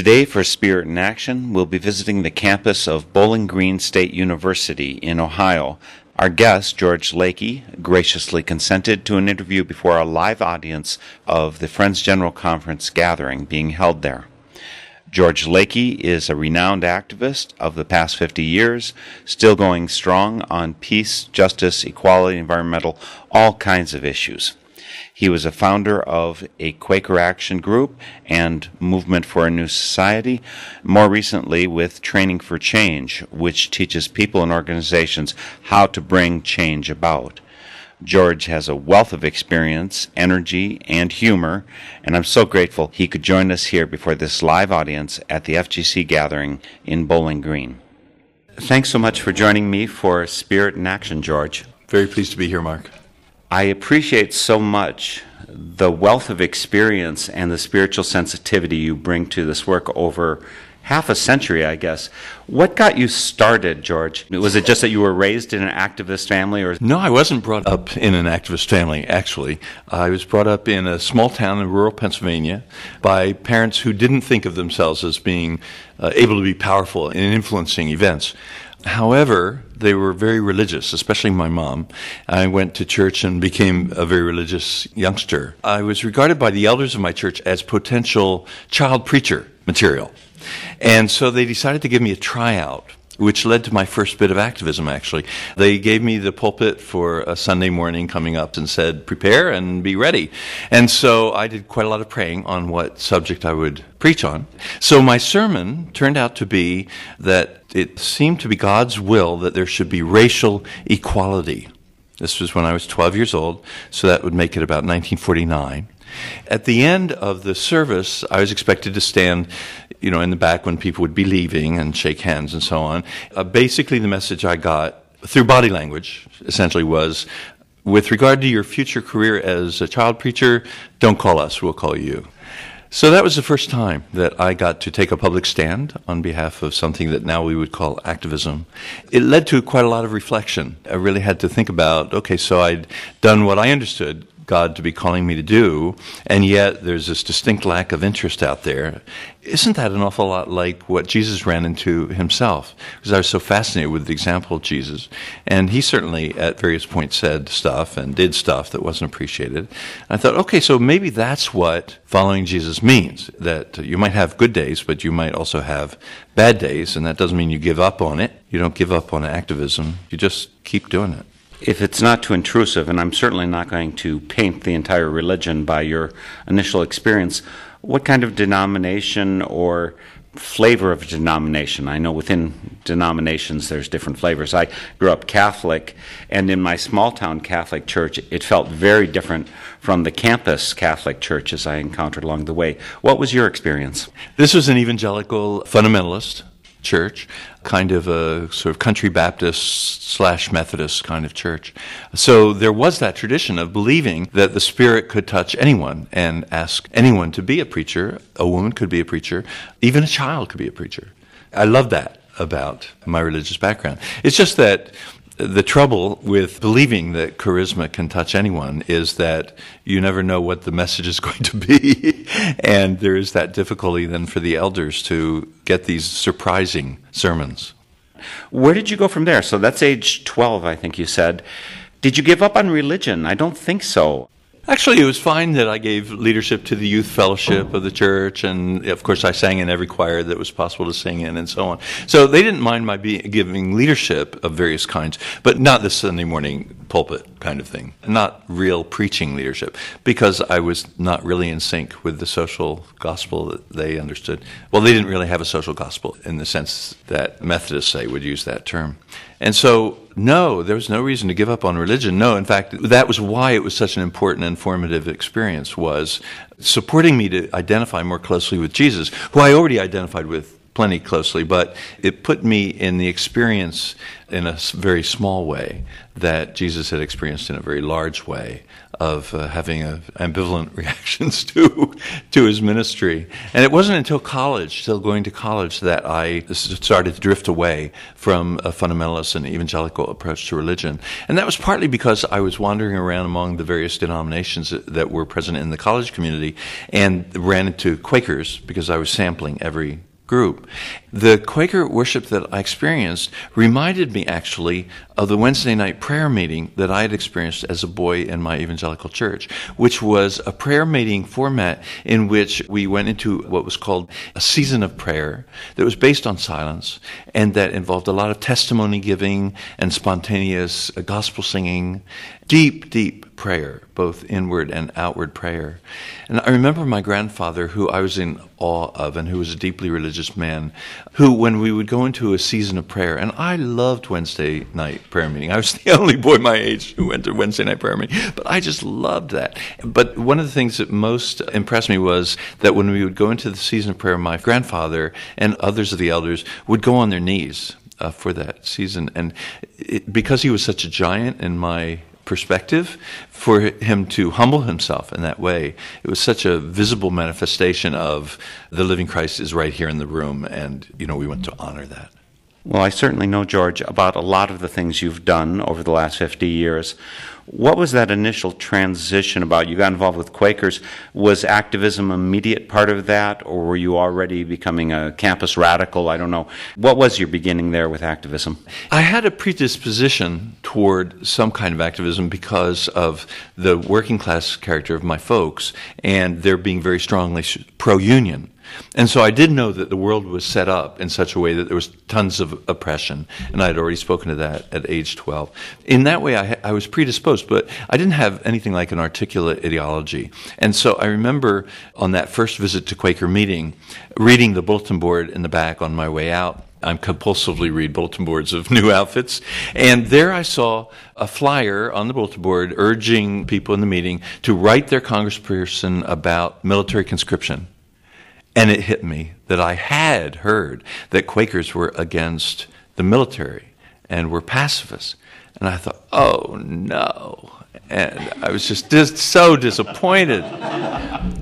Today, for Spirit in Action, we'll be visiting the campus of Bowling Green State University in Ohio. Our guest, George Lakey, graciously consented to an interview before a live audience of the Friends General Conference gathering being held there. George Lakey is a renowned activist of the past 50 years, still going strong on peace, justice, equality, environmental, all kinds of issues. He was a founder of a Quaker Action Group and Movement for a New Society, more recently with Training for Change, which teaches people and organizations how to bring change about. George has a wealth of experience, energy, and humor, and I'm so grateful he could join us here before this live audience at the FGC gathering in Bowling Green. Thanks so much for joining me for Spirit in Action, George. Very pleased to be here, Mark. I appreciate so much the wealth of experience and the spiritual sensitivity you bring to this work over half a century, I guess. What got you started, George? Was it just that you were raised in an activist family, or No, I wasn't brought up in an activist family, actually. I was brought up in a small town in rural Pennsylvania by parents who didn't think of themselves as being uh, able to be powerful in influencing events. However, they were very religious, especially my mom. I went to church and became a very religious youngster. I was regarded by the elders of my church as potential child preacher material. And so they decided to give me a tryout which led to my first bit of activism, actually. They gave me the pulpit for a Sunday morning coming up and said, prepare and be ready. And so I did quite a lot of praying on what subject I would preach on. So my sermon turned out to be that it seemed to be God's will that there should be racial equality. This was when I was 12 years old, so that would make it about 1949. At the end of the service, I was expected to stand, you know, in the back when people would be leaving and shake hands and so on. Uh, basically, the message I got through body language essentially was with regard to your future career as a child preacher, don't call us, we'll call you. So that was the first time that I got to take a public stand on behalf of something that now we would call activism. It led to quite a lot of reflection. I really had to think about okay, so I'd done what I understood God to be calling me to do, and yet there's this distinct lack of interest out there. Isn't that an awful lot like what Jesus ran into himself? Because I was so fascinated with the example of Jesus. And he certainly, at various points, said stuff and did stuff that wasn't appreciated. And I thought, okay, so maybe that's what following Jesus means that you might have good days, but you might also have bad days, and that doesn't mean you give up on it. You don't give up on activism, you just keep doing it if it's not too intrusive, and I'm certainly not going to paint the entire religion by your initial experience, what kind of denomination or flavor of denomination? I know within denominations there's different flavors. I grew up Catholic, and in my small town Catholic church, it felt very different from the campus Catholic churches I encountered along the way. What was your experience? This was an evangelical fundamentalist church, kind of a sort of country Baptist slash Methodist kind of church. So there was that tradition of believing that the Spirit could touch anyone and ask anyone to be a preacher. A woman could be a preacher, even a child could be a preacher. I love that about my religious background. It's just that the trouble with believing that charisma can touch anyone is that you never know what the message is going to be. and there is that difficulty then for the elders to get these surprising sermons. Where did you go from there? So that's age 12, I think you said. Did you give up on religion? I don't think so. Actually, it was fine that I gave leadership to the youth fellowship of the church, and of course, I sang in every choir that was possible to sing in, and so on. So they didn't mind my be- giving leadership of various kinds, but not the Sunday morning pulpit kind of thing, not real preaching leadership, because I was not really in sync with the social gospel that they understood. Well, they didn't really have a social gospel in the sense that Methodists, say, would use that term. And so, no, there was no reason to give up on religion. No, in fact, that was why it was such an important and formative experience was supporting me to identify more closely with Jesus, who I already identified with plenty closely, but it put me in the experience in a very small way that Jesus had experienced in a very large way of uh, having a, ambivalent reactions to to his ministry. And it wasn't until college, still going to college, that I started to drift away from a fundamentalist and evangelical approach to religion. And that was partly because I was wandering around among the various denominations that, that were present in the college community and ran into Quakers because I was sampling every group. The Quaker worship that I experienced reminded me actually of the Wednesday night prayer meeting that I had experienced as a boy in my evangelical church, which was a prayer meeting format in which we went into what was called a season of prayer that was based on silence and that involved a lot of testimony giving and spontaneous gospel singing, deep, deep prayer, both inward and outward prayer. And I remember my grandfather, who I was in awe of and who was a deeply religious man, who, when we would go into a season of prayer, and I loved Wednesday night prayer meeting. I was the only boy my age who went to Wednesday night prayer meeting, but I just loved that. But one of the things that most impressed me was that when we would go into the season of prayer, my grandfather and others of the elders would go on their knees uh, for that season. And it, because he was such a giant in my perspective, for him to humble himself in that way, it was such a visible manifestation of the living Christ is right here in the room, and you know we want to honor that. Well, I certainly know, George, about a lot of the things you've done over the last 50 years. What was that initial transition about? You got involved with Quakers. Was activism immediate part of that, or were you already becoming a campus radical? I don't know. What was your beginning there with activism? I had a predisposition toward some kind of activism because of the working class character of my folks and their being very strongly pro union. And so I did know that the world was set up in such a way that there was tons of oppression, and I had already spoken to that at age 12. In that way, I, I was predisposed, but I didn't have anything like an articulate ideology. And so I remember on that first visit to Quaker meeting, reading the bulletin board in the back on my way out. I compulsively read bulletin boards of new outfits. And there I saw a flyer on the bulletin board urging people in the meeting to write their congressperson about military conscription. And it hit me that I had heard that Quakers were against the military and were pacifists. And I thought, oh no. And I was just so disappointed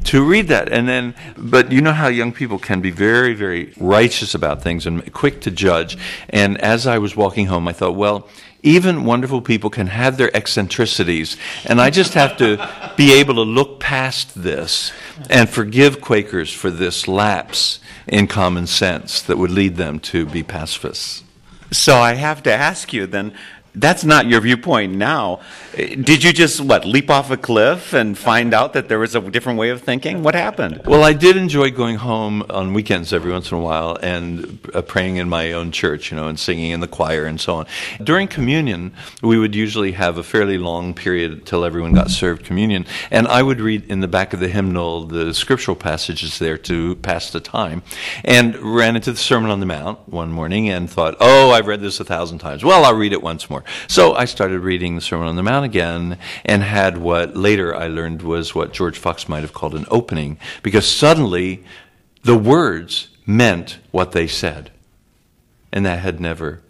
to read that. And then, but you know how young people can be very, very righteous about things and quick to judge. And as I was walking home, I thought, well, even wonderful people can have their eccentricities. And I just have to be able to look past this and forgive Quakers for this lapse in common sense that would lead them to be pacifists. So I have to ask you then that's not your viewpoint now. Did you just what leap off a cliff and find out that there was a different way of thinking? What happened? Well, I did enjoy going home on weekends every once in a while and uh, praying in my own church, you know, and singing in the choir and so on. During communion, we would usually have a fairly long period till everyone got served communion, and I would read in the back of the hymnal the scriptural passages there to pass the time, and ran into the Sermon on the Mount one morning and thought, "Oh, I've read this a thousand times. Well, I'll read it once more." So I started reading the Sermon on the Mount again and had what later I learned was what George Fox might have called an opening, because suddenly the words meant what they said. And that had never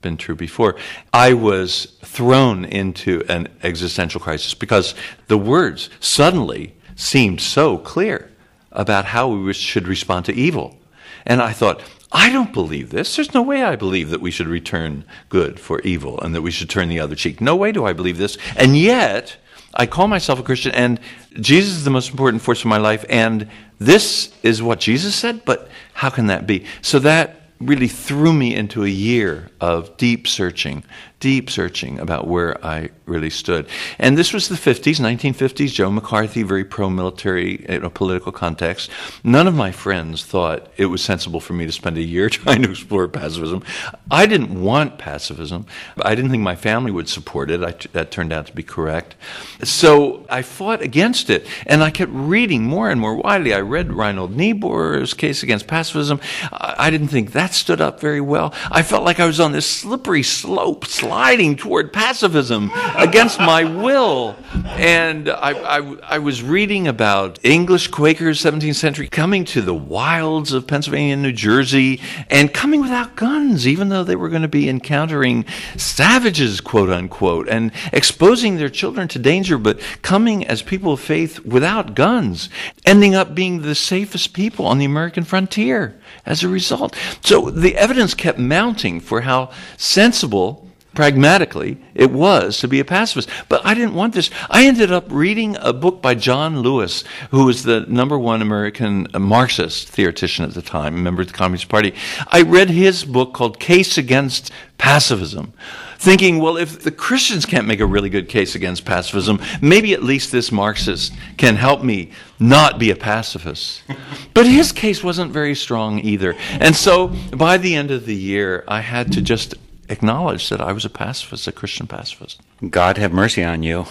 been true before. I was thrown into an existential crisis because the words suddenly seemed so clear about how we should respond to evil. And I thought, I don't believe this. There's no way I believe that we should return good for evil and that we should turn the other cheek. No way do I believe this. And yet, I call myself a Christian, and Jesus is the most important force in my life, and this is what Jesus said, but how can that be? So that really threw me into a year of deep searching deep searching about where I really stood. And this was the 50s, 1950s, Joe McCarthy, very pro military in a political context. None of my friends thought it was sensible for me to spend a year trying to explore pacifism. I didn't want pacifism. I didn't think my family would support it. I, that turned out to be correct. So I fought against it. And I kept reading more and more widely. I read Reinhold Niebuhr's case against pacifism. I didn't think that stood up very well. I felt like I was on this slippery slope sliding toward pacifism against my will. And I, I, I, was reading about English Quakers, 17th century, coming to the wilds of Pennsylvania and New Jersey and coming without guns, even though they were going to be encountering savages, quote unquote, and exposing their children to danger, but coming as people of faith without guns, ending up being the safest people on the American frontier as a result. So the evidence kept mounting for how sensible pragmatically, it was to be a pacifist. But I didn't want this. I ended up reading a book by John Lewis, who was the number one American uh, Marxist theoretician at the time, member of the Communist Party. I read his book called Case Against Pacifism, thinking, well, if the Christians can't make a really good case against pacifism, maybe at least this Marxist can help me not be a pacifist. but his case wasn't very strong either. And so by the end of the year, I had to just acknowledged that I was a pacifist, a Christian pacifist. God have mercy on you.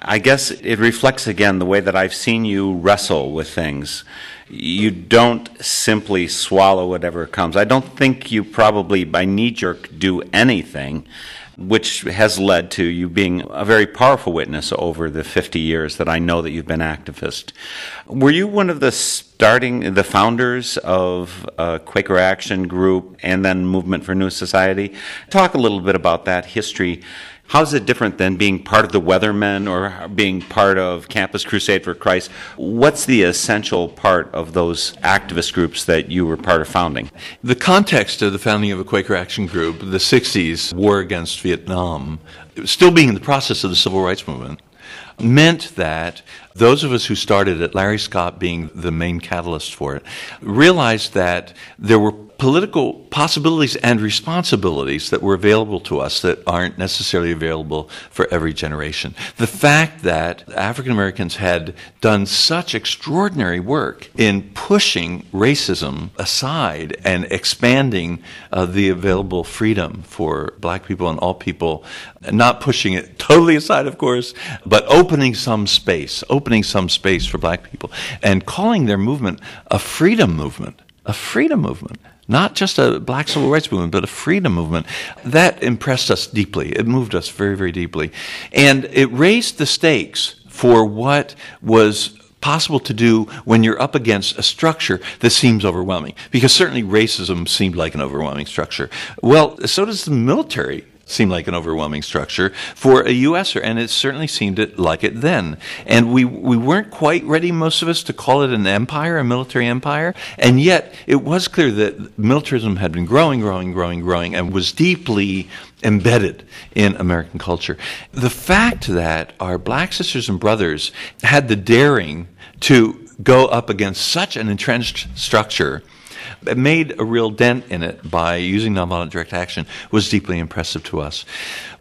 I guess it reflects again the way that I've seen you wrestle with things. You don't simply swallow whatever comes. I don't think you probably, by knee jerk, do anything which has led to you being a very powerful witness over the 50 years that I know that you've been activist. Were you one of the starting, the founders of uh, Quaker Action Group and then Movement for New Society? Talk a little bit about that history How's it different than being part of the Weathermen or being part of Campus Crusade for Christ? What's the essential part of those activist groups that you were part of founding? The context of the founding of a Quaker Action Group, the 60s, war against Vietnam, still being in the process of the Civil Rights Movement, meant that those of us who started it, Larry Scott being the main catalyst for it, realized that there were political possibilities and responsibilities that were available to us that aren't necessarily available for every generation. The fact that African Americans had done such extraordinary work in pushing racism aside and expanding uh, the available freedom for black people and all people, not pushing it totally aside, of course, but opening some space, opening some space for black people, and calling their movement a freedom movement, a freedom movement not just a black civil rights movement, but a freedom movement. That impressed us deeply. It moved us very, very deeply. And it raised the stakes for what was possible to do when you're up against a structure that seems overwhelming. Because certainly racism seemed like an overwhelming structure. Well, so does the military seemed like an overwhelming structure for a USer, and it certainly seemed it, like it then. And we, we weren't quite ready, most of us, to call it an empire, a military empire, and yet it was clear that militarism had been growing, growing, growing, growing, and was deeply embedded in American culture. The fact that our black sisters and brothers had the daring to go up against such an entrenched structure made a real dent in it by using nonviolent direct action was deeply impressive to us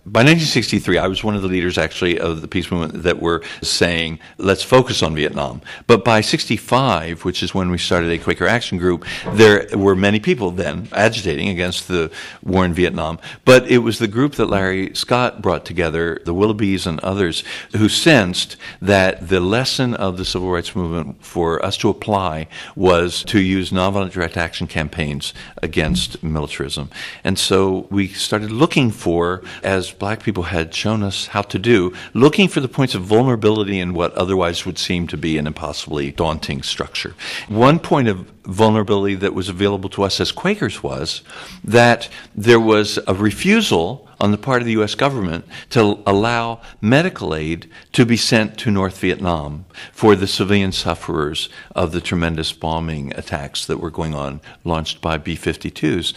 by 1963, I was one of the leaders actually of the peace movement that were saying, let's focus on Vietnam. But by 65, which is when we started a Quaker Action Group, there were many people then agitating against the war in Vietnam. But it was the group that Larry Scott brought together, the Willoughbys and others, who sensed that the lesson of the civil rights movement for us to apply was to use nonviolent direct action campaigns against militarism. And so we started looking for, as black people had shown us how to do, looking for the points of vulnerability in what otherwise would seem to be an impossibly daunting structure. One point of vulnerability that was available to us as Quakers was that there was a refusal on the part of the U.S. government to allow medical aid to be sent to North Vietnam for the civilian sufferers of the tremendous bombing attacks that were going on, launched by B 52s.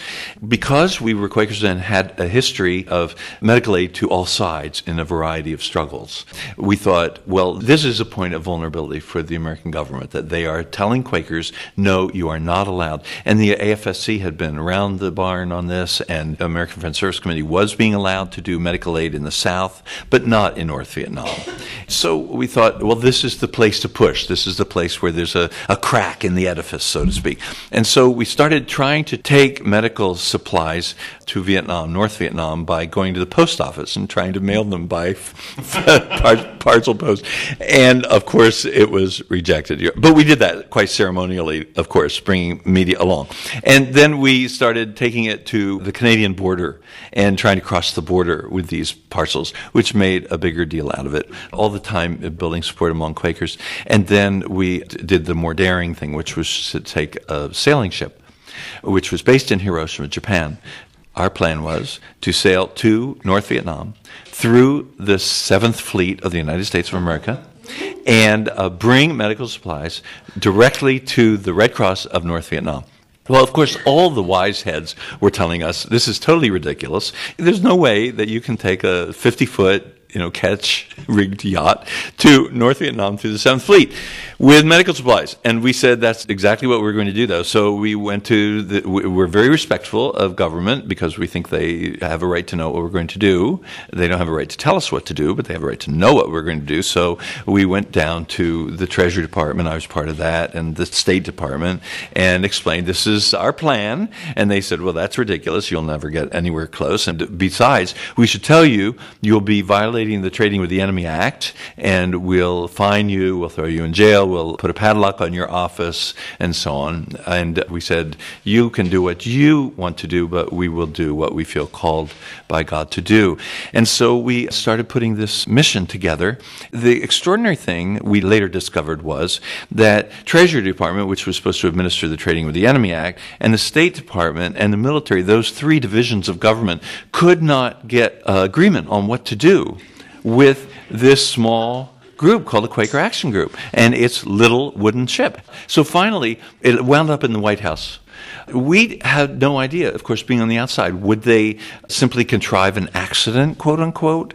Because we were Quakers and had a history of medical aid to all sides in a variety of struggles, we thought, well, this is a point of vulnerability for the American government that they are telling Quakers, no, you are not allowed. And the AFSC had been around the barn on this, and American Friends Service Committee was being allowed to do medical aid in the South, but not in North Vietnam. So we thought, well, this is the place to push. This is the place where there's a, a crack in the edifice, so to speak. And so we started trying to take medical supplies to Vietnam, North Vietnam, by going to the post office and trying to mail them by parcel post. And of course, it was rejected. But we did that quite ceremonially, of course, bringing media along. And then we started taking it to the Canadian border and trying to cross the border with these parcels, which made a bigger deal out of it. All the time building support among Quakers. And then we did the more daring thing, which was to take a sailing ship, which was based in Hiroshima, Japan. Our plan was to sail to North Vietnam through the Seventh Fleet of the United States of America and uh, bring medical supplies directly to the Red Cross of North Vietnam. Well, of course, all the wise heads were telling us this is totally ridiculous. There's no way that you can take a 50 foot you know, ketch rigged yacht to North Vietnam through the Seventh Fleet with medical supplies. And we said that's exactly what we are going to do, though. So we went to the, we're very respectful of government because we think they have a right to know what we're going to do. They don't have a right to tell us what to do, but they have a right to know what we're going to do. So we went down to the Treasury Department. I was part of that and the State Department and explained this is our plan. And they said, well, that's ridiculous. You'll never get anywhere close. And besides, we should tell you, you'll be violating violating the Trading with the Enemy Act, and we'll fine you, we'll throw you in jail, we'll put a padlock on your office, and so on. And we said, You can do what you want to do, but we will do what we feel called by God to do. And so we started putting this mission together. The extraordinary thing we later discovered was that Treasury Department, which was supposed to administer the Trading with the Enemy Act, and the State Department and the military, those three divisions of government, could not get uh, agreement on what to do with this small group called the Quaker Action Group and its little wooden ship. So finally, it wound up in the White House. We had no idea, of course, being on the outside, would they simply contrive an accident, quote unquote,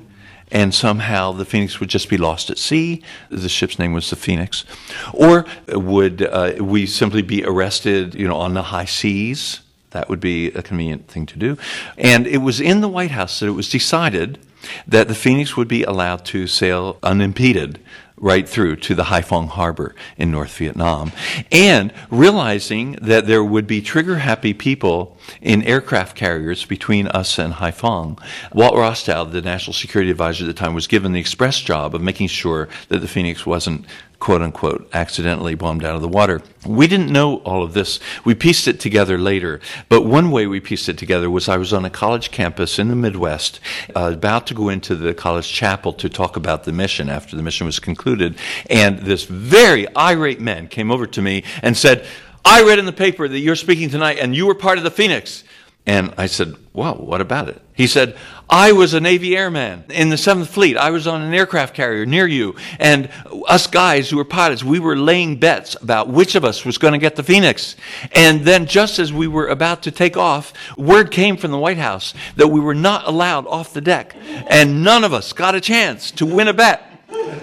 and somehow the Phoenix would just be lost at sea? The ship's name was the Phoenix. Or would uh, we simply be arrested, you know, on the high seas? That would be a convenient thing to do. And it was in the White House that it was decided that the Phoenix would be allowed to sail unimpeded right through to the Haiphong Harbor in North Vietnam. And realizing that there would be trigger happy people in aircraft carriers between us and Haiphong, Walt Rostow, the national security advisor at the time, was given the express job of making sure that the Phoenix wasn't quote unquote, accidentally bombed out of the water. We didn't know all of this. We pieced it together later. But one way we pieced it together was I was on a college campus in the Midwest, uh, about to go into the college chapel to talk about the mission after the mission was concluded. And this very irate man came over to me and said, I read in the paper that you're speaking tonight and you were part of the Phoenix. And I said, Well, what about it? He said, I was a Navy airman in the 7th Fleet. I was on an aircraft carrier near you. And us guys who were pilots, we were laying bets about which of us was going to get the Phoenix. And then, just as we were about to take off, word came from the White House that we were not allowed off the deck. And none of us got a chance to win a bet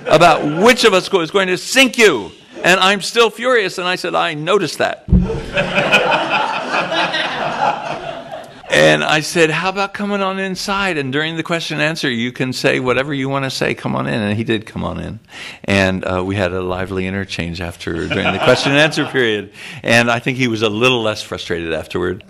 about which of us was going to sink you. And I'm still furious. And I said, I noticed that. And I said, How about coming on inside? And during the question and answer, you can say whatever you want to say. Come on in. And he did come on in. And uh, we had a lively interchange after during the question and answer period. And I think he was a little less frustrated afterward.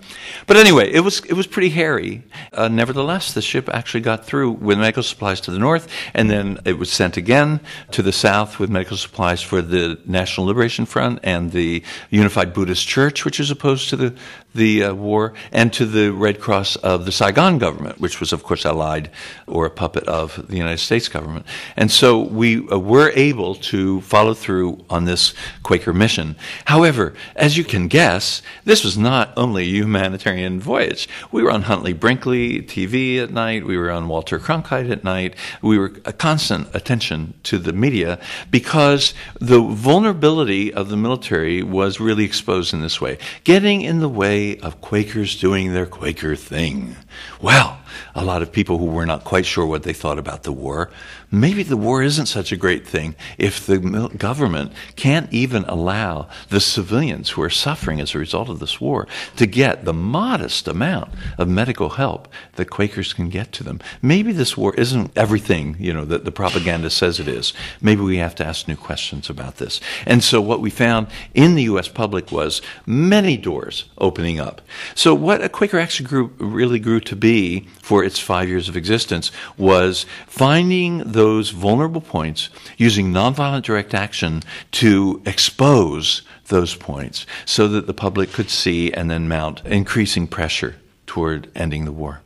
But anyway, it was, it was pretty hairy. Uh, nevertheless, the ship actually got through with medical supplies to the north. And then it was sent again to the south with medical supplies for the National Liberation Front and the Unified Buddhist Church, which is opposed to the, the uh, war, and to the Red Red Cross of the Saigon government, which was, of course, allied or a puppet of the United States government. And so we uh, were able to follow through on this Quaker mission. However, as you can guess, this was not only a humanitarian voyage. We were on Huntley Brinkley TV at night, we were on Walter Cronkite at night, we were a constant attention to the media because the vulnerability of the military was really exposed in this way, getting in the way of Quakers doing their Quaker thing. Well, a lot of people who were not quite sure what they thought about the war. Maybe the war isn't such a great thing if the government can't even allow the civilians who are suffering as a result of this war to get the modest amount of medical help that Quakers can get to them. Maybe this war isn't everything, you know, that the propaganda says it is. Maybe we have to ask new questions about this. And so what we found in the US public was many doors opening up. So what a Quaker Action Group really grew to be for its five years of existence was finding those vulnerable points using nonviolent direct action to expose those points so that the public could see and then mount increasing pressure toward ending the war.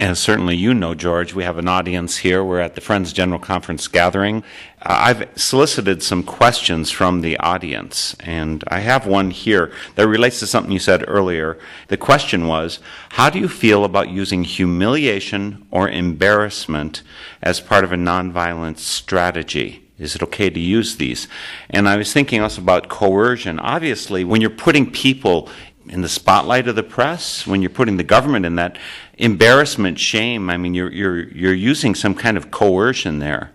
And certainly you know, George, we have an audience here. We're at the Friends General Conference gathering. Uh, I've solicited some questions from the audience, and I have one here that relates to something you said earlier. The question was How do you feel about using humiliation or embarrassment as part of a nonviolent strategy? Is it okay to use these? And I was thinking also about coercion. Obviously, when you're putting people in the spotlight of the press, when you're putting the government in that embarrassment, shame, I mean, you're, you're, you're using some kind of coercion there.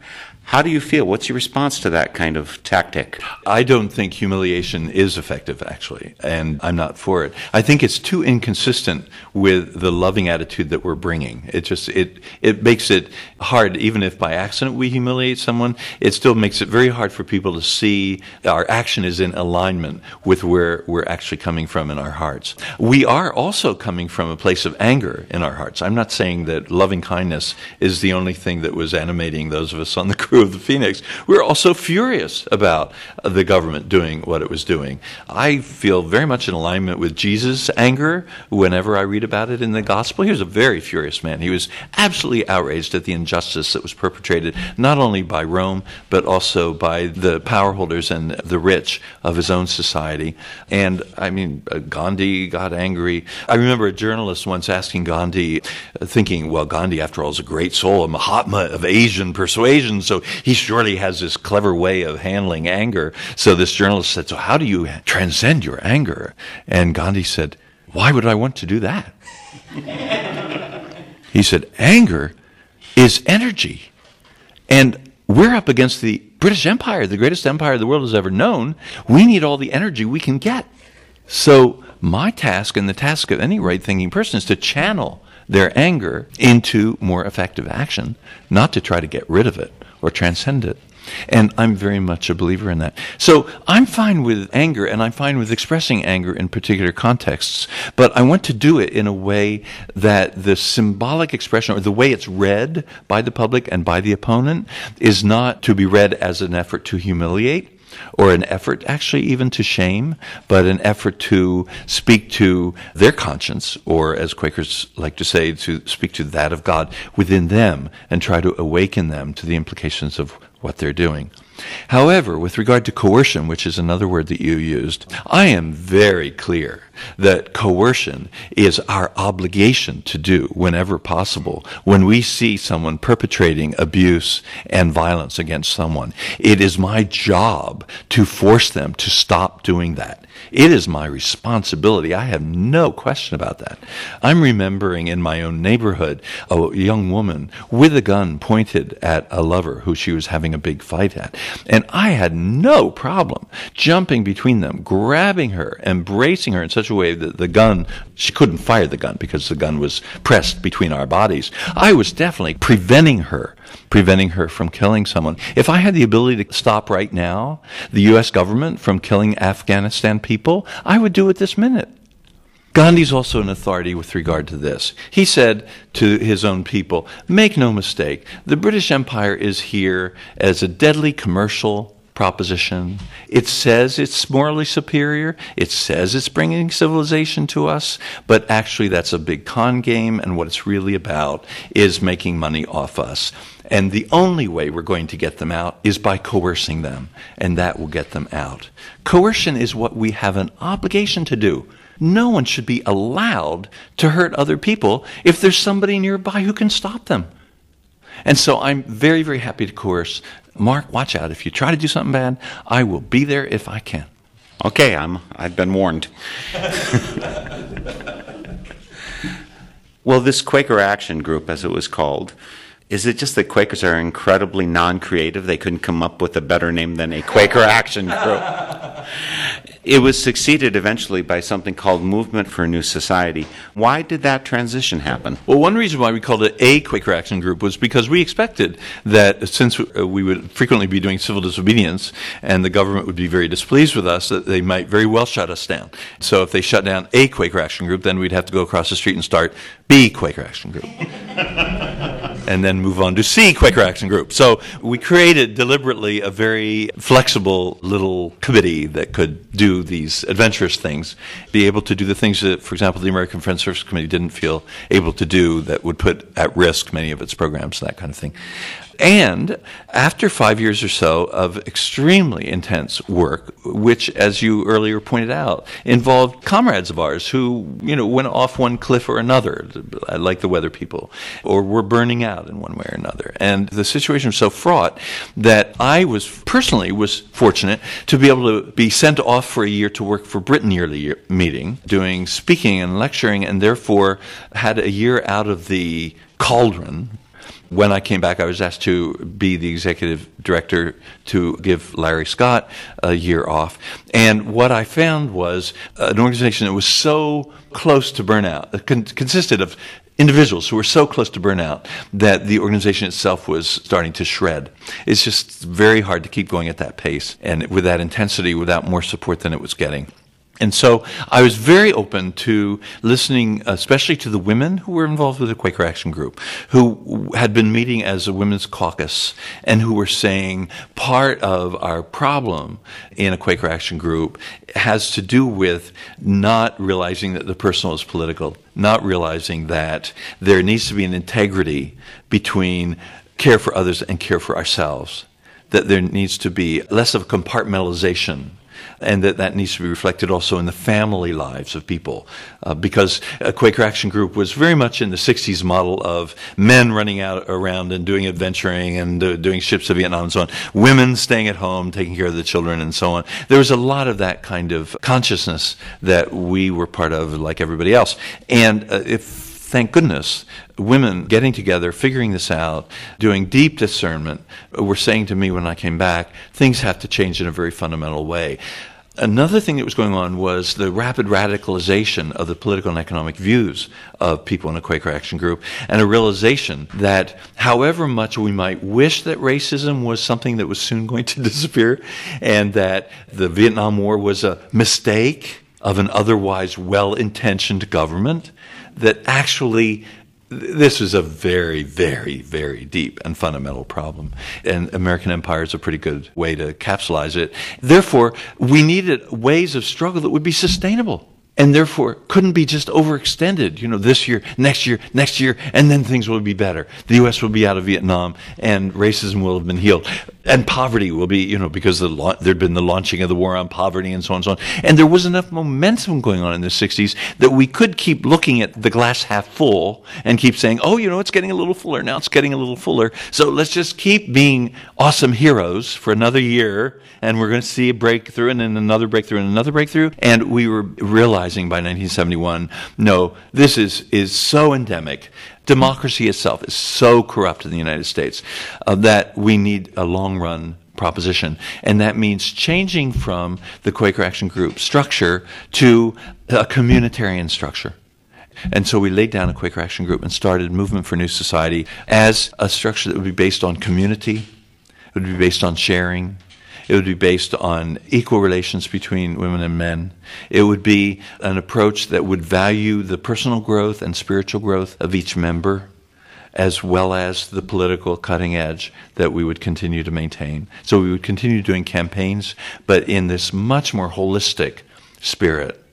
How do you feel? What's your response to that kind of tactic? I don't think humiliation is effective, actually, and I'm not for it. I think it's too inconsistent with the loving attitude that we're bringing. It just it it makes it hard, even if by accident we humiliate someone. It still makes it very hard for people to see our action is in alignment with where we're actually coming from in our hearts. We are also coming from a place of anger in our hearts. I'm not saying that loving kindness is the only thing that was animating those of us on the crew of the Phoenix, we were also furious about the government doing what it was doing. I feel very much in alignment with Jesus' anger whenever I read about it in the gospel. He was a very furious man. He was absolutely outraged at the injustice that was perpetrated, not only by Rome, but also by the power holders and the rich of his own society. And I mean, uh, Gandhi got angry. I remember a journalist once asking Gandhi, thinking, well, Gandhi, after all, is a great soul, a Mahatma of Asian persuasion, so he surely has this clever way of handling anger. So this journalist said, So how do you transcend your anger? And Gandhi said, Why would I want to do that? he said, Anger is energy. And we're up against the British Empire, the greatest empire the world has ever known. We need all the energy we can get. So, my task and the task of any right thinking person is to channel their anger into more effective action, not to try to get rid of it or transcend it. And I'm very much a believer in that. So I'm fine with anger and I'm fine with expressing anger in particular contexts, but I want to do it in a way that the symbolic expression or the way it's read by the public and by the opponent is not to be read as an effort to humiliate or an effort actually even to shame, but an effort to speak to their conscience, or as Quakers like to say, to speak to that of God within them and try to awaken them to the implications of what they're doing. However, with regard to coercion, which is another word that you used, I am very clear that coercion is our obligation to do whenever possible when we see someone perpetrating abuse and violence against someone. It is my job to force them to stop doing that. It is my responsibility. I have no question about that. I'm remembering in my own neighborhood a young woman with a gun pointed at a lover who she was having a big fight at. And I had no problem jumping between them, grabbing her, embracing her in such a way that the gun, she couldn't fire the gun because the gun was pressed between our bodies. I was definitely preventing her preventing her from killing someone. If I had the ability to stop right now the U.S. government from killing Afghanistan people, I would do it this minute. Gandhi's also an authority with regard to this. He said to his own people, Make no mistake, the British Empire is here as a deadly commercial proposition. It says it's morally superior. It says it's bringing civilization to us, but actually that's a big con game, and what it's really about is making money off us. And the only way we're going to get them out is by coercing them, and that will get them out. Coercion is what we have an obligation to do. No one should be allowed to hurt other people if there's somebody nearby who can stop them. And so I'm very, very happy to coerce. Mark, watch out. If you try to do something bad, I will be there if I can. Okay, I'm, I've been warned. well, this Quaker Action Group, as it was called, is it just that Quakers are incredibly non creative? They couldn't come up with a better name than a Quaker Action Group. It was succeeded eventually by something called Movement for a New Society. Why did that transition happen? Well, one reason why we called it a Quaker Action Group was because we expected that since uh, we would frequently be doing civil disobedience and the government would be very displeased with us, that they might very well shut us down. So if they shut down a Quaker Action Group, then we'd have to go across the street and start B Quaker Action Group. and then move on to C Quaker Action Group. So we created deliberately a very flexible little committee that could do these adventurous things, be able to do the things that, for example, the American Friends Service Committee didn't feel able to do that would put at risk many of its programs, that kind of thing. And after five years or so of extremely intense work, which, as you earlier pointed out, involved comrades of ours who, you know, went off one cliff or another, like the weather people, or were burning out in one way or another. And the situation was so fraught that I was personally was fortunate to be able to be sent off for a year to work for Britain Yearly Meeting, doing speaking and lecturing, and therefore had a year out of the cauldron when I came back, I was asked to be the executive director to give Larry Scott a year off. And what I found was uh, an organization that was so close to burnout, uh, con- consisted of individuals who were so close to burnout that the organization itself was starting to shred. It's just very hard to keep going at that pace and with that intensity without more support than it was getting. And so I was very open to listening, especially to the women who were involved with the Quaker Action Group, who had been meeting as a women's caucus and who were saying part of our problem in a Quaker Action Group has to do with not realizing that the personal is political, not realizing that there needs to be an integrity between care for others and care for ourselves, that there needs to be less of a compartmentalization and that that needs to be reflected also in the family lives of people. Uh, because a Quaker Action Group was very much in the 60s model of men running out around and doing adventuring and uh, doing ships to Vietnam and so on, women staying at home, taking care of the children and so on. There was a lot of that kind of consciousness that we were part of, like everybody else. And uh, if thank goodness, women getting together, figuring this out, doing deep discernment, were saying to me when I came back, things have to change in a very fundamental way. Another thing that was going on was the rapid radicalization of the political and economic views of people in the Quaker Action Group, and a realization that however much we might wish that racism was something that was soon going to disappear, and that the Vietnam War was a mistake of an otherwise well intentioned government, that actually this is a very, very, very deep and fundamental problem. And American empire is a pretty good way to capsulize it. Therefore, we needed ways of struggle that would be sustainable and therefore couldn't be just overextended, you know, this year, next year, next year, and then things will be better. The U.S. will be out of Vietnam, and racism will have been healed, and poverty will be, you know, because the la- there'd been the launching of the war on poverty and so on and so on. And there was enough momentum going on in the 60s that we could keep looking at the glass half full and keep saying, oh, you know, it's getting a little fuller, now it's getting a little fuller. So let's just keep being awesome heroes for another year, and we're going to see a breakthrough, and then another breakthrough, and another breakthrough. And we were realizing by 1971, no, this is, is so endemic. Democracy itself is so corrupt in the United States uh, that we need a long run proposition. And that means changing from the Quaker Action Group structure to a communitarian structure. And so we laid down a Quaker Action Group and started Movement for New Society as a structure that would be based on community, it would be based on sharing, it would be based on equal relations between women and men. It would be an approach that would value the personal growth and spiritual growth of each member. as well as the political cutting edge that we would continue to maintain. So we would continue doing campaigns, but in this much more holistic spirit.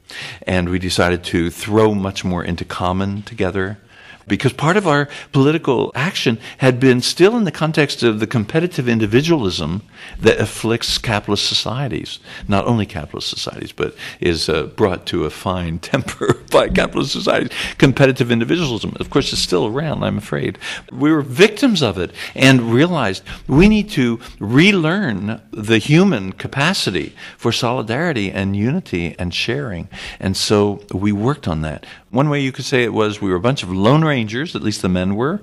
And we decided to throw much more into common together because part of our political action had been still in the context of the competitive individualism that afflicts capitalist societies. Not only capitalist societies, but is uh, brought to a fine temper by capitalist societies. Competitive individualism, of course, is still around, I'm afraid. We were victims of it and realized we need to relearn the human capacity for solidarity and unity and sharing. And so we worked on that. One way you could say it was we were a bunch of lone rangers, at least the men were,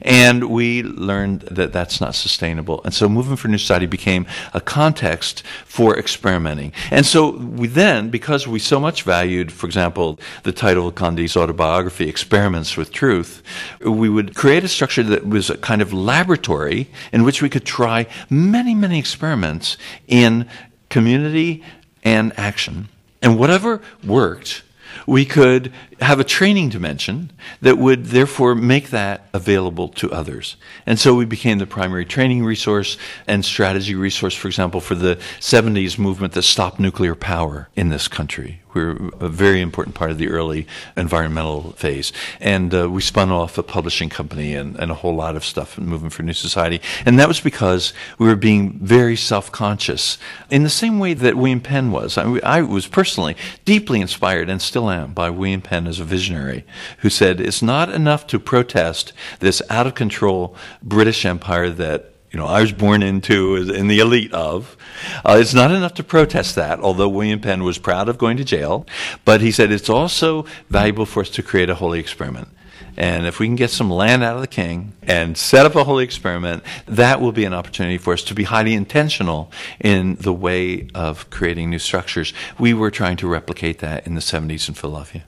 and we learned that that's not sustainable. And so Movement for New Society became a context for experimenting. And so we then, because we so much valued, for example, the title of Gandhi's autobiography, Experiments with Truth, we would create a structure that was a kind of laboratory in which we could try many, many experiments in community and action. And whatever worked, we could have a training dimension that would therefore make that available to others. And so we became the primary training resource and strategy resource, for example, for the 70s movement that stopped nuclear power in this country. We were a very important part of the early environmental phase. And uh, we spun off a publishing company and, and a whole lot of stuff in Movement for New Society. And that was because we were being very self conscious in the same way that William Penn was. I, I was personally deeply inspired and still am by William Penn as a visionary who said it's not enough to protest this out of control British Empire that you know I was born into in the elite of. Uh, it's not enough to protest that, although William Penn was proud of going to jail. But he said it's also valuable for us to create a holy experiment. And if we can get some land out of the king and set up a holy experiment, that will be an opportunity for us to be highly intentional in the way of creating new structures. We were trying to replicate that in the 70s in Philadelphia.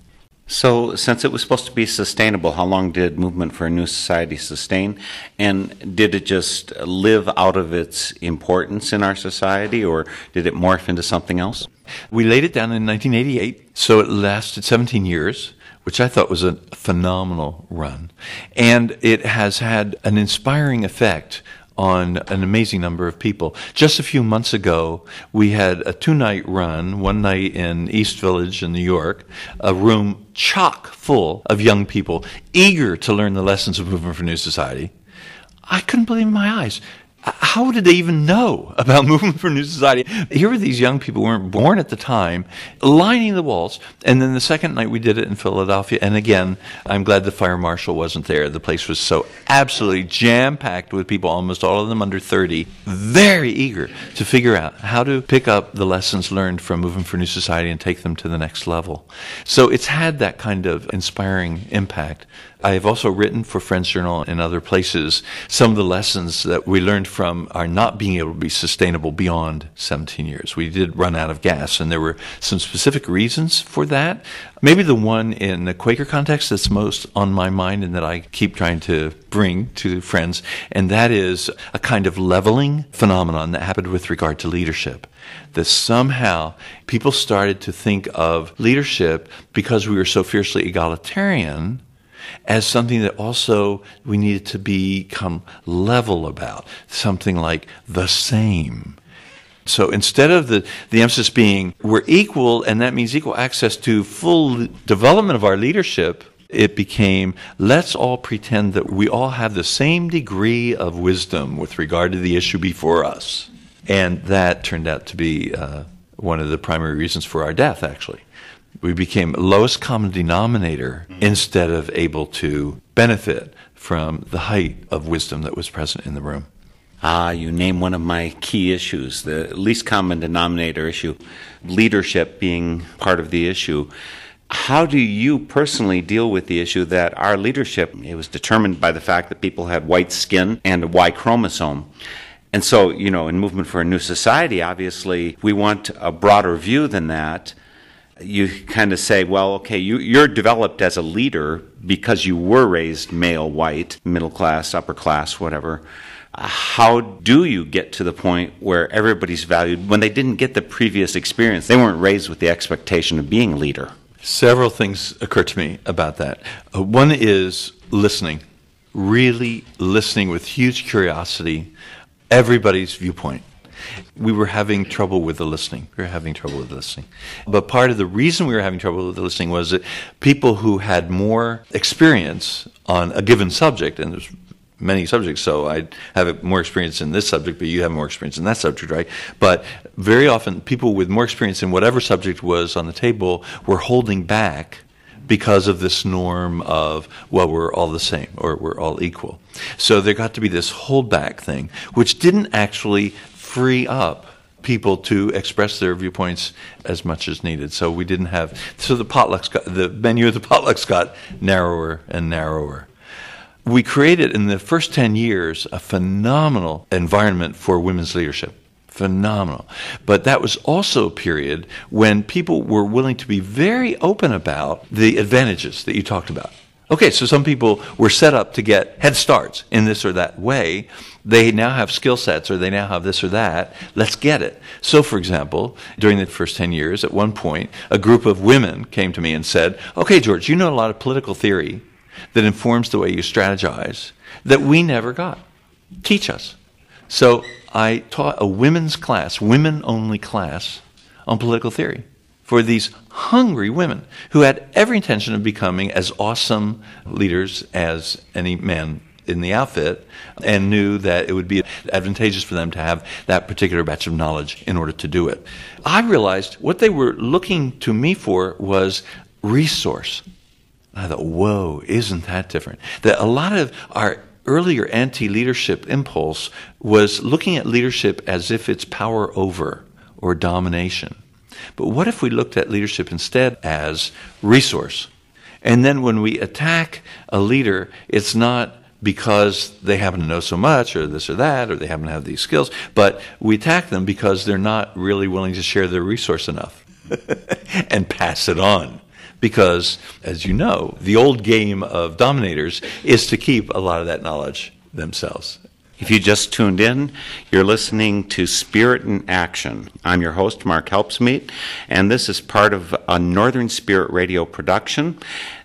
So, since it was supposed to be sustainable, how long did Movement for a New Society sustain? And did it just live out of its importance in our society, or did it morph into something else? We laid it down in 1988, so it lasted 17 years which I thought was a phenomenal run. And it has had an inspiring effect on an amazing number of people. Just a few months ago, we had a two night run, one night in East Village in New York, a room chock full of young people eager to learn the lessons of Movement for New Society. I couldn't believe my eyes how did they even know about movement for new society? Here were these young people who weren't born at the time, lining the walls. And then the second night we did it in Philadelphia. And again, I'm glad the fire marshal wasn't there. The place was so absolutely jam packed with people, almost all of them under 30, very eager to figure out how to pick up the lessons learned from movement for new society and take them to the next level. So it's had that kind of inspiring impact. I have also written for Friends Journal and other places some of the lessons that we learned from our not being able to be sustainable beyond 17 years. We did run out of gas, and there were some specific reasons for that. Maybe the one in the Quaker context that's most on my mind and that I keep trying to bring to friends, and that is a kind of leveling phenomenon that happened with regard to leadership. That somehow people started to think of leadership because we were so fiercely egalitarian as something that also we needed to become level about, something like the same. So instead of the, the emphasis being we're equal and that means equal access to full development of our leadership, it became let's all pretend that we all have the same degree of wisdom with regard to the issue before us. And that turned out to be uh, one of the primary reasons for our death, actually we became lowest common denominator mm-hmm. instead of able to benefit from the height of wisdom that was present in the room. Ah, you name one of my key issues, the least common denominator issue, leadership being part of the issue. How do you personally deal with the issue that our leadership it was determined by the fact that people had white skin and a Y chromosome? And so, you know, in Movement for a New Society, obviously, we want a broader view than that you kind of say, well, okay, you, you're developed as a leader because you were raised male, white, middle class, upper class, whatever. How do you get to the point where everybody's valued when they didn't get the previous experience? They weren't raised with the expectation of being a leader. Several things occur to me about that. Uh, one is listening really listening with huge curiosity everybody's viewpoint. We were having trouble with the listening. We were having trouble with the listening. But part of the reason we were having trouble with the listening was that people who had more experience on a given subject, and there's many subjects, so I have more experience in this subject, but you have more experience in that subject, right? But very often, people with more experience in whatever subject was on the table were holding back because of this norm of, well, we're all the same or we're all equal. So there got to be this holdback thing, which didn't actually free up people to express their viewpoints as much as needed. So we didn't have, so the potlucks got, the menu of the potlucks got narrower and narrower. We created in the first 10 years a phenomenal environment for women's leadership phenomenal. But that was also a period when people were willing to be very open about the advantages that you talked about. Okay, so some people were set up to get head starts in this or that way. They now have skill sets or they now have this or that. Let's get it. So, for example, during the first 10 years, at one point, a group of women came to me and said, Okay, George, you know a lot of political theory that informs the way you strategize that we never got. Teach us. So I taught a women's class, women only class, on political theory for these hungry women who had every intention of becoming as awesome leaders as any man in the outfit and knew that it would be advantageous for them to have that particular batch of knowledge in order to do it. I realized what they were looking to me for was resource. I thought, whoa, isn't that different? That a lot of our earlier anti leadership impulse was looking at leadership as if it's power over or domination. But what if we looked at leadership instead as resource? And then when we attack a leader, it's not because they happen to know so much or this or that or they happen to have these skills, but we attack them because they're not really willing to share their resource enough and pass it on because, as you know, the old game of dominators is to keep a lot of that knowledge themselves. If you just tuned in, you're listening to Spirit in Action. I'm your host, Mark Helpsmeet, and this is part of a Northern Spirit Radio production.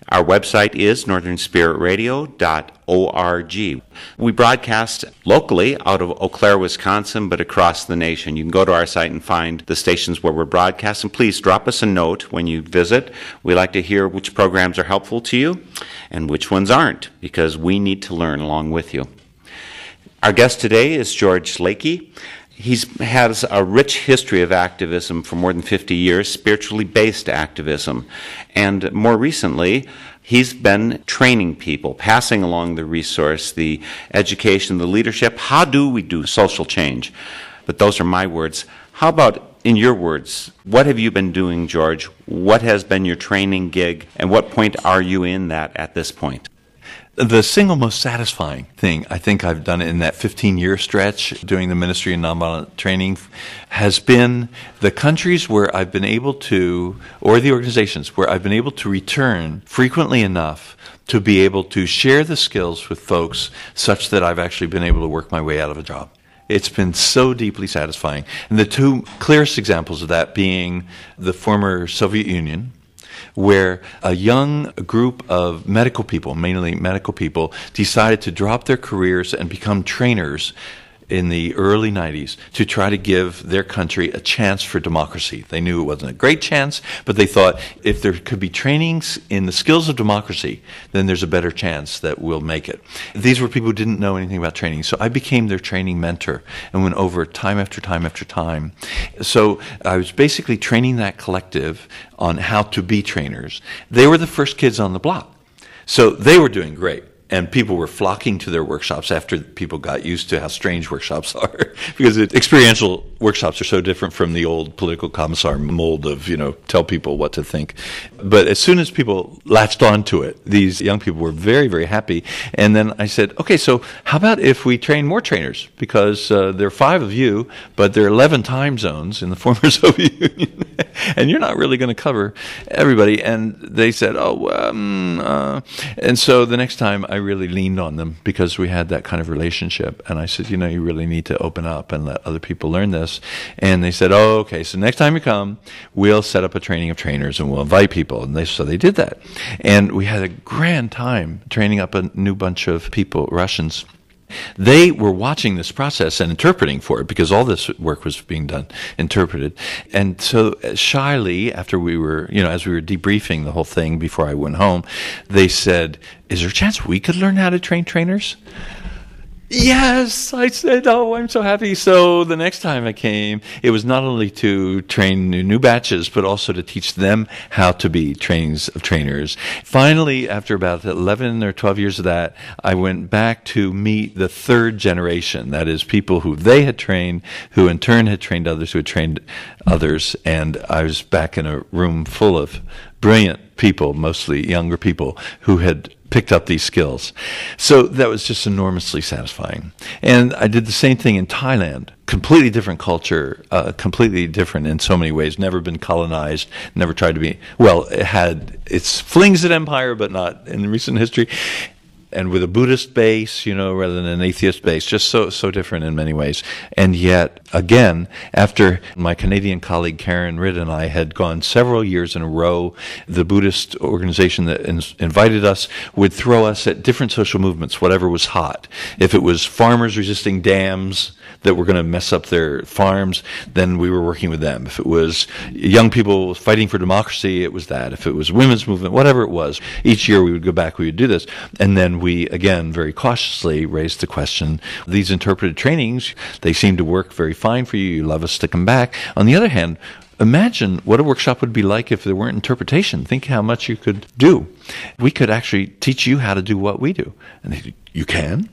Our website is northernspiritradio.org. We broadcast locally out of Eau Claire, Wisconsin, but across the nation. You can go to our site and find the stations where we're broadcasting. Please drop us a note when you visit. We like to hear which programs are helpful to you and which ones aren't, because we need to learn along with you. Our guest today is George Lakey. He has a rich history of activism for more than 50 years, spiritually based activism. And more recently, he's been training people, passing along the resource, the education, the leadership. How do we do social change? But those are my words. How about in your words, what have you been doing, George? What has been your training gig? And what point are you in that at this point? The single most satisfying thing I think I've done in that 15 year stretch doing the ministry and nonviolent training has been the countries where I've been able to, or the organizations where I've been able to return frequently enough to be able to share the skills with folks such that I've actually been able to work my way out of a job. It's been so deeply satisfying. And the two clearest examples of that being the former Soviet Union, where a young group of medical people, mainly medical people, decided to drop their careers and become trainers in the early 90s to try to give their country a chance for democracy. They knew it wasn't a great chance, but they thought if there could be trainings in the skills of democracy, then there's a better chance that we'll make it. These were people who didn't know anything about training, so I became their training mentor and went over time after time after time. So I was basically training that collective on how to be trainers. They were the first kids on the block. So they were doing great and people were flocking to their workshops after people got used to how strange workshops are because it's experiential workshops are so different from the old political commissar mold of you know tell people what to think but as soon as people latched onto it these young people were very very happy and then i said okay so how about if we train more trainers because uh, there are five of you but there are 11 time zones in the former soviet union and you're not really going to cover everybody and they said oh um, uh, and so the next time i really leaned on them because we had that kind of relationship. And I said, you know, you really need to open up and let other people learn this. And they said, oh, okay, so next time you come, we'll set up a training of trainers and we'll invite people. And they, so they did that. And we had a grand time training up a new bunch of people, Russians. They were watching this process and interpreting for it because all this work was being done, interpreted. And so uh, shyly, after we were, you know, as we were debriefing the whole thing before I went home, they said, Is there a chance we could learn how to train trainers? Yes, I said, oh, I'm so happy. So the next time I came, it was not only to train new, new batches, but also to teach them how to be trains of trainers. Finally, after about 11 or 12 years of that, I went back to meet the third generation. That is people who they had trained, who in turn had trained others, who had trained others. And I was back in a room full of brilliant people, mostly younger people, who had picked up these skills. So that was just enormously satisfying. And I did the same thing in Thailand. Completely different culture, uh, completely different in so many ways. Never been colonized, never tried to be. Well, it had its flings at empire, but not in recent history and with a Buddhist base, you know, rather than an atheist base, just so so different in many ways. And yet, again, after my Canadian colleague Karen Ridd and I had gone several years in a row, the Buddhist organization that in- invited us would throw us at different social movements, whatever was hot. If it was farmers resisting dams that were going to mess up their farms, then we were working with them. If it was young people fighting for democracy, it was that. If it was women's movement, whatever it was, each year we would go back, we would do this, and then we, again, very cautiously raised the question these interpreted trainings, they seem to work very fine for you. You love us to come back. On the other hand, imagine what a workshop would be like if there weren't interpretation. Think how much you could do. We could actually teach you how to do what we do. And they, you can?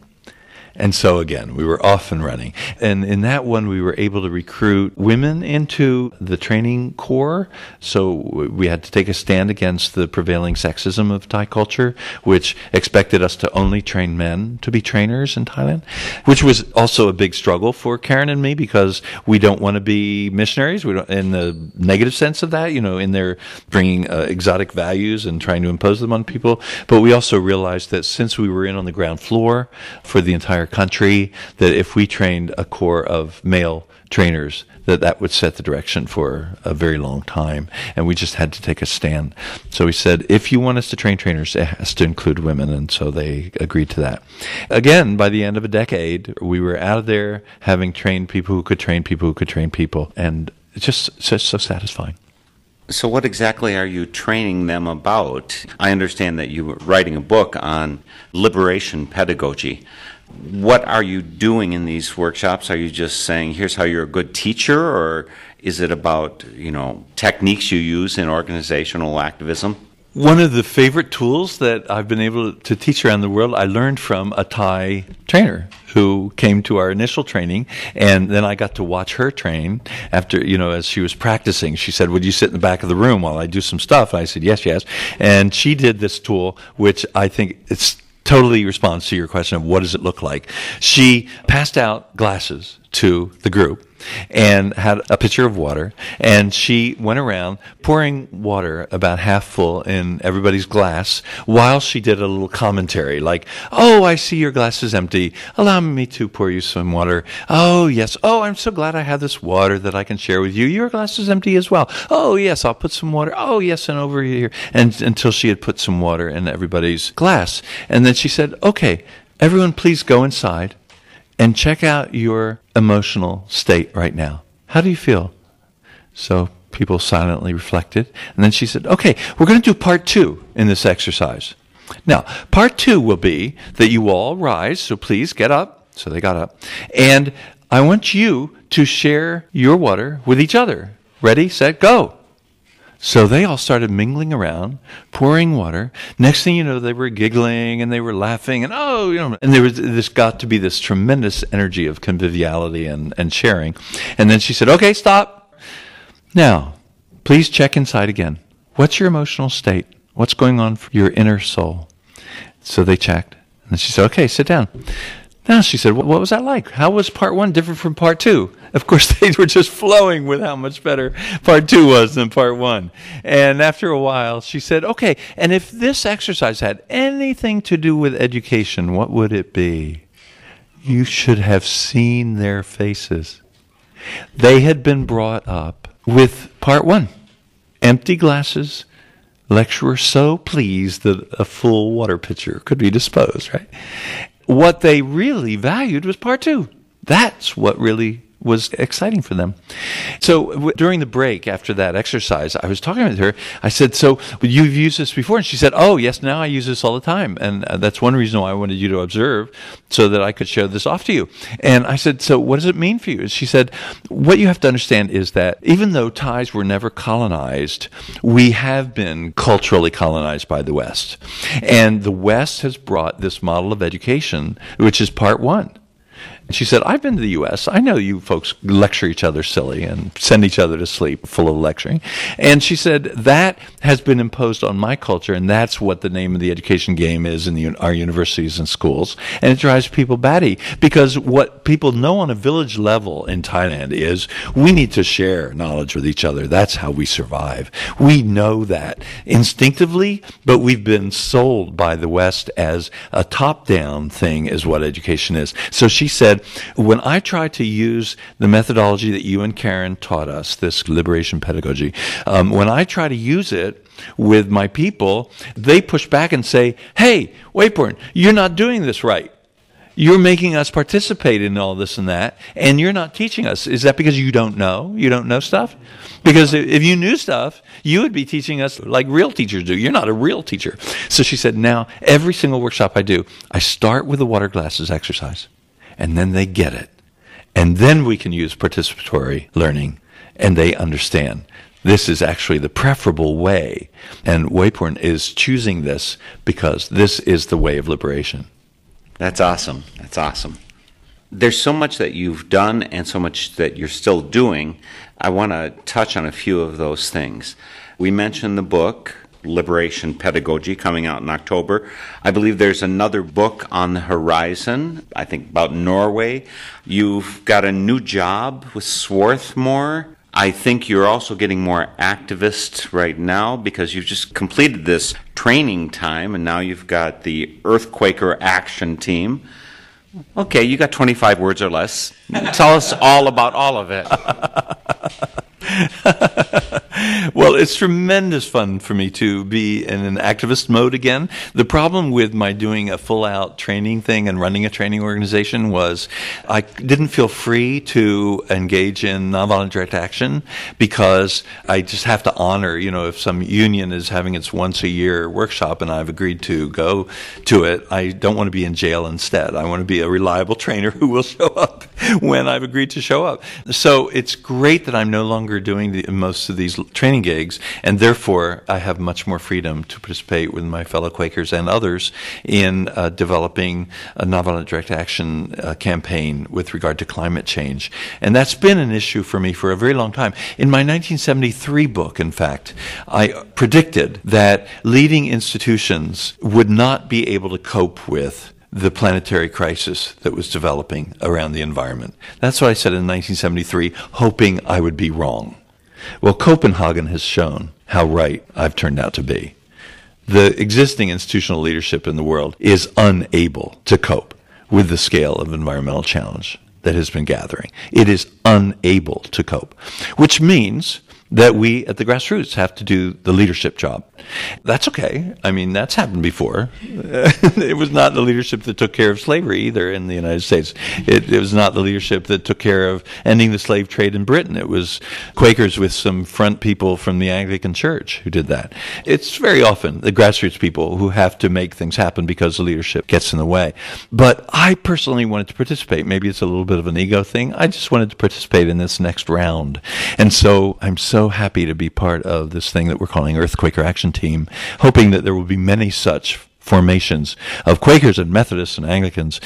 And so again, we were off and running. And in that one, we were able to recruit women into the training corps. So we had to take a stand against the prevailing sexism of Thai culture, which expected us to only train men to be trainers in Thailand, which was also a big struggle for Karen and me because we don't want to be missionaries. We don't, in the negative sense of that, you know, in their bringing uh, exotic values and trying to impose them on people. But we also realized that since we were in on the ground floor for the entire country, that if we trained a corps of male trainers, that that would set the direction for a very long time. And we just had to take a stand. So we said, if you want us to train trainers, it has to include women. And so they agreed to that. Again, by the end of a decade, we were out of there having trained people who could train people who could train people. And it's just, just so satisfying. So, what exactly are you training them about? I understand that you were writing a book on liberation pedagogy. What are you doing in these workshops? Are you just saying, here's how you're a good teacher, or is it about, you know, techniques you use in organizational activism? One of the favorite tools that I've been able to teach around the world, I learned from a Thai trainer who came to our initial training, and then I got to watch her train after, you know, as she was practicing. She said, Would you sit in the back of the room while I do some stuff? And I said, Yes, yes. And she did this tool, which I think it's totally responds to your question of what does it look like. She passed out glasses to the group and had a pitcher of water and she went around pouring water about half full in everybody's glass while she did a little commentary like oh i see your glass is empty. Allow me to pour you some water. Oh yes. Oh i'm so glad i have this water that i can share with you. Your glass is empty as well. Oh yes i'll put some water. Oh yes and over here. And until she had put some water in everybody's glass. And then she said okay everyone please go inside and check out your emotional state right now. How do you feel? So people silently reflected. And then she said, okay, we're going to do part two in this exercise. Now, part two will be that you all rise, so please get up. So they got up. And I want you to share your water with each other. Ready, set, go. So they all started mingling around, pouring water. Next thing you know, they were giggling and they were laughing and oh, you know, and there was this got to be this tremendous energy of conviviality and, and sharing. And then she said, okay, stop. Now, please check inside again. What's your emotional state? What's going on for your inner soul? So they checked. And she said, okay, sit down. Now she said, what was that like? How was part one different from part two? Of course, they were just flowing with how much better part two was than part one. And after a while, she said, okay, and if this exercise had anything to do with education, what would it be? You should have seen their faces. They had been brought up with part one empty glasses, lecturer so pleased that a full water pitcher could be disposed, right? What they really valued was part two. That's what really was exciting for them. So w- during the break after that exercise, I was talking with her. I said, "So you've used this before?" And she said, "Oh, yes. Now I use this all the time, and uh, that's one reason why I wanted you to observe, so that I could show this off to you." And I said, "So what does it mean for you?" And She said, "What you have to understand is that even though Thais were never colonized, we have been culturally colonized by the West, and the West has brought this model of education, which is part one." She said, I've been to the U.S. I know you folks lecture each other silly and send each other to sleep full of lecturing. And she said, that has been imposed on my culture, and that's what the name of the education game is in the, our universities and schools. And it drives people batty because what people know on a village level in Thailand is we need to share knowledge with each other. That's how we survive. We know that instinctively, but we've been sold by the West as a top down thing, is what education is. So she said, when I try to use the methodology that you and Karen taught us, this liberation pedagogy, um, when I try to use it with my people, they push back and say, hey, Wayporn, you're not doing this right. You're making us participate in all this and that, and you're not teaching us. Is that because you don't know? You don't know stuff? Because if you knew stuff, you would be teaching us like real teachers do. You're not a real teacher. So she said, now, every single workshop I do, I start with the water glasses exercise and then they get it. And then we can use participatory learning and they understand. This is actually the preferable way. And Wayporn is choosing this because this is the way of liberation. That's awesome. That's awesome. There's so much that you've done and so much that you're still doing. I want to touch on a few of those things. We mentioned the book, Liberation Pedagogy coming out in October. I believe there's another book on the horizon, I think about Norway. You've got a new job with Swarthmore. I think you're also getting more activist right now because you've just completed this training time and now you've got the Earthquaker Action Team. Okay, you got 25 words or less. Tell us all about all of it. well, it's tremendous fun for me to be in an activist mode again. The problem with my doing a full out training thing and running a training organization was I didn't feel free to engage in nonviolent direct action because I just have to honor, you know, if some union is having its once a year workshop and I've agreed to go to it, I don't want to be in jail instead. I want to be a reliable trainer who will show up when I've agreed to show up. So it's great that I'm no longer doing the, most of these training gigs, and therefore I have much more freedom to participate with my fellow Quakers and others in uh, developing a nonviolent direct action uh, campaign with regard to climate change. And that's been an issue for me for a very long time. In my 1973 book, in fact, I predicted that leading institutions would not be able to cope with the planetary crisis that was developing around the environment. That's what I said in 1973, hoping I would be wrong. Well, Copenhagen has shown how right I've turned out to be. The existing institutional leadership in the world is unable to cope with the scale of environmental challenge that has been gathering. It is unable to cope, which means that we at the grassroots have to do the leadership job. That's okay. I mean, that's happened before. it was not the leadership that took care of slavery either in the United States. It, it, was not the leadership that took care of ending the slave trade in Britain. It was Quakers with some front people from the Anglican Church who did that. It's very often the grassroots people who have to make things happen because the leadership gets in the way. But I personally wanted to participate. Maybe it's a little bit of an ego thing. I just wanted to participate in this next round. And so I'm so happy to be part of this thing that we're calling Earthquaker Action Team, hoping that there will be many such formations of Quakers and Methodists and Anglicans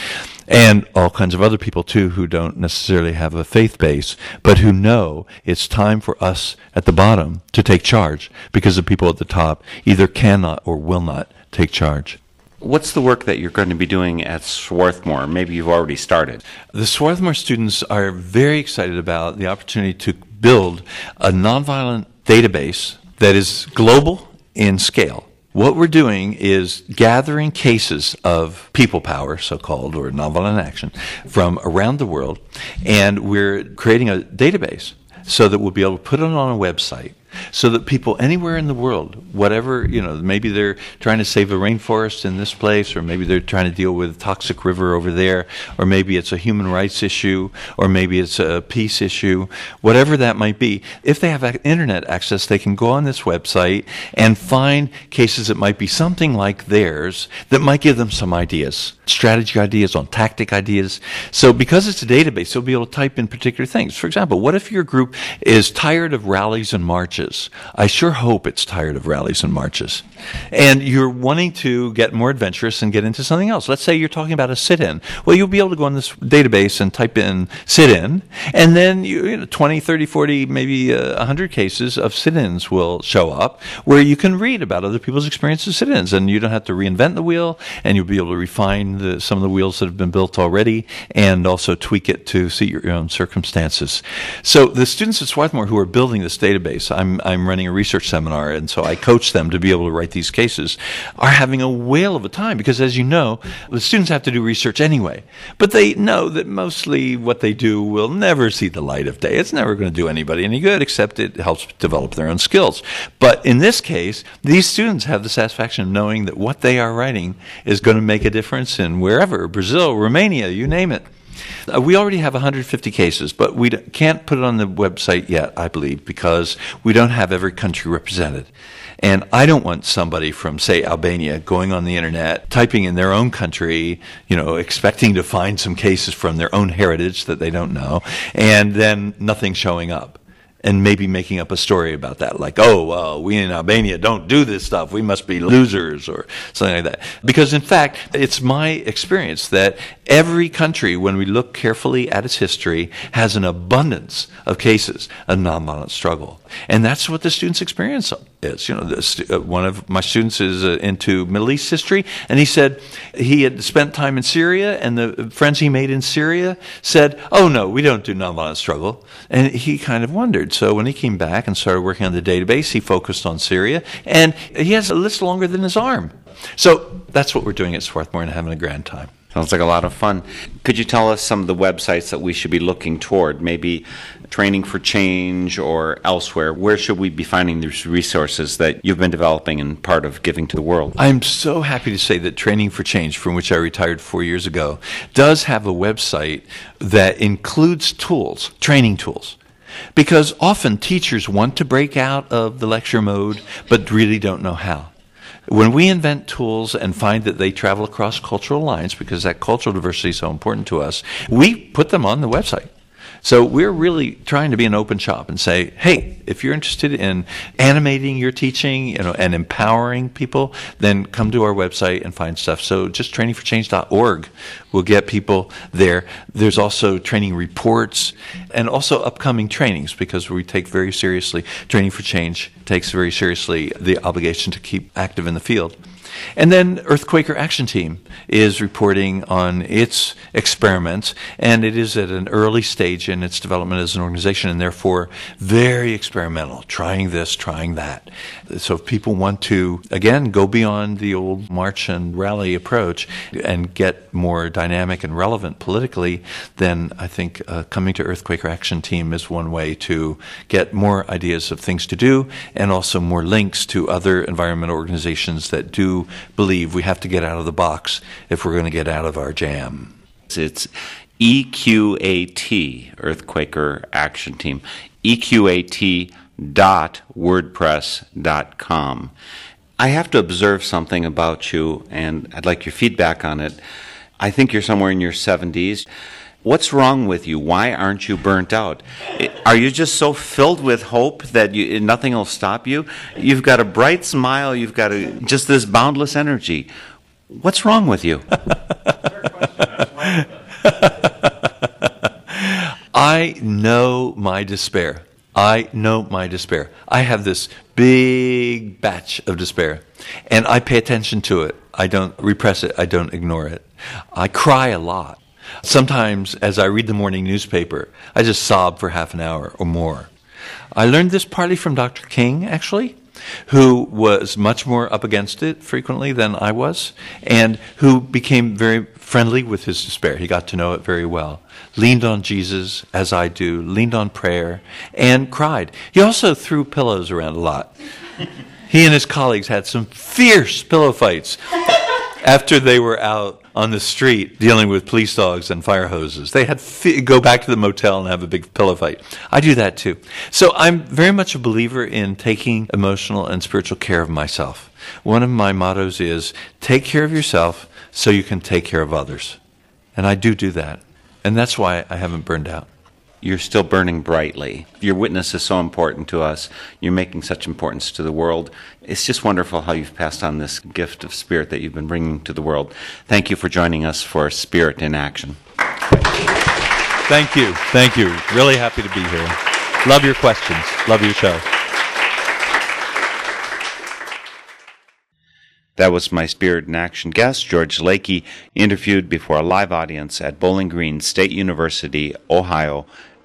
and all kinds of other people too who don't necessarily have a faith base, but who know it's time for us at the bottom to take charge because the people at the top either cannot or will not take charge. What's the work that you're going to be doing at Swarthmore? Maybe you've already started. The Swarthmore students are very excited about the opportunity to build a nonviolent database that is global in scale. What we're doing is gathering cases of people power, so called, or nonviolent action, from around the world, and we're creating a database so that we'll be able to put it on a website so that people anywhere in the world, whatever, you know, maybe they're trying to save a rainforest in this place, or maybe they're trying to deal with a toxic river over there, or maybe it's a human rights issue, or maybe it's a peace issue, whatever that might be, if they have internet access, they can go on this website and find cases that might be something like theirs that might give them some ideas, strategy ideas on tactic ideas. So because it's a database, you'll be able to type in particular things. For example, what if your group is tired of rallies and marches? I sure hope it's tired of rallies and marches. And you're wanting to get more adventurous and get into something else. Let's say you're talking about a sit in. Well, you'll be able to go on this database and type in sit in, and then you, you know, 20, 30, 40, maybe uh, 100 cases of sit ins will show up where you can read about other people's experiences sit ins. And you don't have to reinvent the wheel, and you'll be able to refine the, some of the wheels that have been built already and also tweak it to suit your own circumstances. So the students at Swarthmore who are building this database, I'm I'm running a research seminar, and so I coach them to be able to write these cases, are having a whale of a time because, as you know, the students have to do research anyway. But they know that mostly what they do will never see the light of day. It's never going to do anybody any good, except it helps develop their own skills. But in this case, these students have the satisfaction of knowing that what they are writing is going to make a difference wherever Brazil, Romania, you name it. Uh, we already have 150 cases, but we can't put it on the website yet, I believe, because we don't have every country represented. And I don't want somebody from, say, Albania going on the internet, typing in their own country, you know, expecting to find some cases from their own heritage that they don't know, and then nothing showing up and maybe making up a story about that, like, oh, well, we in Albania don't do this stuff. We must be losers or something like that. Because in fact, it's my experience that every country, when we look carefully at its history, has an abundance of cases of nonviolent struggle. And that's what the students' experience is. You know, the, uh, one of my students is uh, into Middle East history, and he said he had spent time in Syria, and the friends he made in Syria said, "Oh no, we don't do nonviolent struggle." And he kind of wondered. So when he came back and started working on the database, he focused on Syria, and he has a list longer than his arm. So that's what we're doing at Swarthmore and having a grand time. Sounds like a lot of fun. Could you tell us some of the websites that we should be looking toward? Maybe Training for Change or elsewhere. Where should we be finding these resources that you've been developing and part of giving to the world? I'm so happy to say that Training for Change, from which I retired four years ago, does have a website that includes tools, training tools. Because often teachers want to break out of the lecture mode, but really don't know how. When we invent tools and find that they travel across cultural lines, because that cultural diversity is so important to us, we put them on the website. So we're really trying to be an open shop and say, hey, if you're interested in animating your teaching you know, and empowering people, then come to our website and find stuff. So just trainingforchange.org will get people there. There's also training reports and also upcoming trainings because we take very seriously, Training for Change takes very seriously the obligation to keep active in the field. And then Earthquaker Action Team is reporting on its experiments, and it is at an early stage in its development as an organization, and therefore very experimental, trying this, trying that. So if people want to, again, go beyond the old march and rally approach and get more dynamic and relevant politically, then I think uh, coming to Earthquaker Action Team is one way to get more ideas of things to do and also more links to other environmental organizations that do believe we have to get out of the box if we're going to get out of our jam. It's EQAT, Earthquaker Action Team, EQAT.wordpress.com. I have to observe something about you, and I'd like your feedback on it. I think you're somewhere in your 70s. What's wrong with you? Why aren't you burnt out? Are you just so filled with hope that you, nothing will stop you? You've got a bright smile, you've got a, just this boundless energy. What's wrong with you? I know my despair. I know my despair. I have this big batch of despair, and I pay attention to it. I don't repress it, I don't ignore it. I cry a lot. Sometimes, as I read the morning newspaper, I just sob for half an hour or more. I learned this partly from Dr. King, actually. who was much more up against it frequently than I was, and who became very friendly with his despair. He got to know it very well. Leaned on Jesus, as I do, leaned on prayer, and cried. He also threw pillows around a lot. he and his colleagues had some fierce pillow fights after they were out on the street dealing with police dogs and fire hoses. They had fi- go back to the motel and have a big pillow fight. I do that too. So I'm very much a believer in taking emotional and spiritual care of myself. One of my mottos is take care of yourself so you can take care of others. And I do do that. And that's why I haven't burned out you're still burning brightly. Your witness is so important to us. You're making such importance to the world. It's just wonderful how you've passed on this gift of spirit that you've been bringing to the world. Thank you for joining us for Spirit in Action. Thank you. Thank you. Really happy to be here. Love your questions. Love your show. That was my Spirit in Action guest, George Lakey, interviewed before a live audience at Bowling Green State University, Ohio,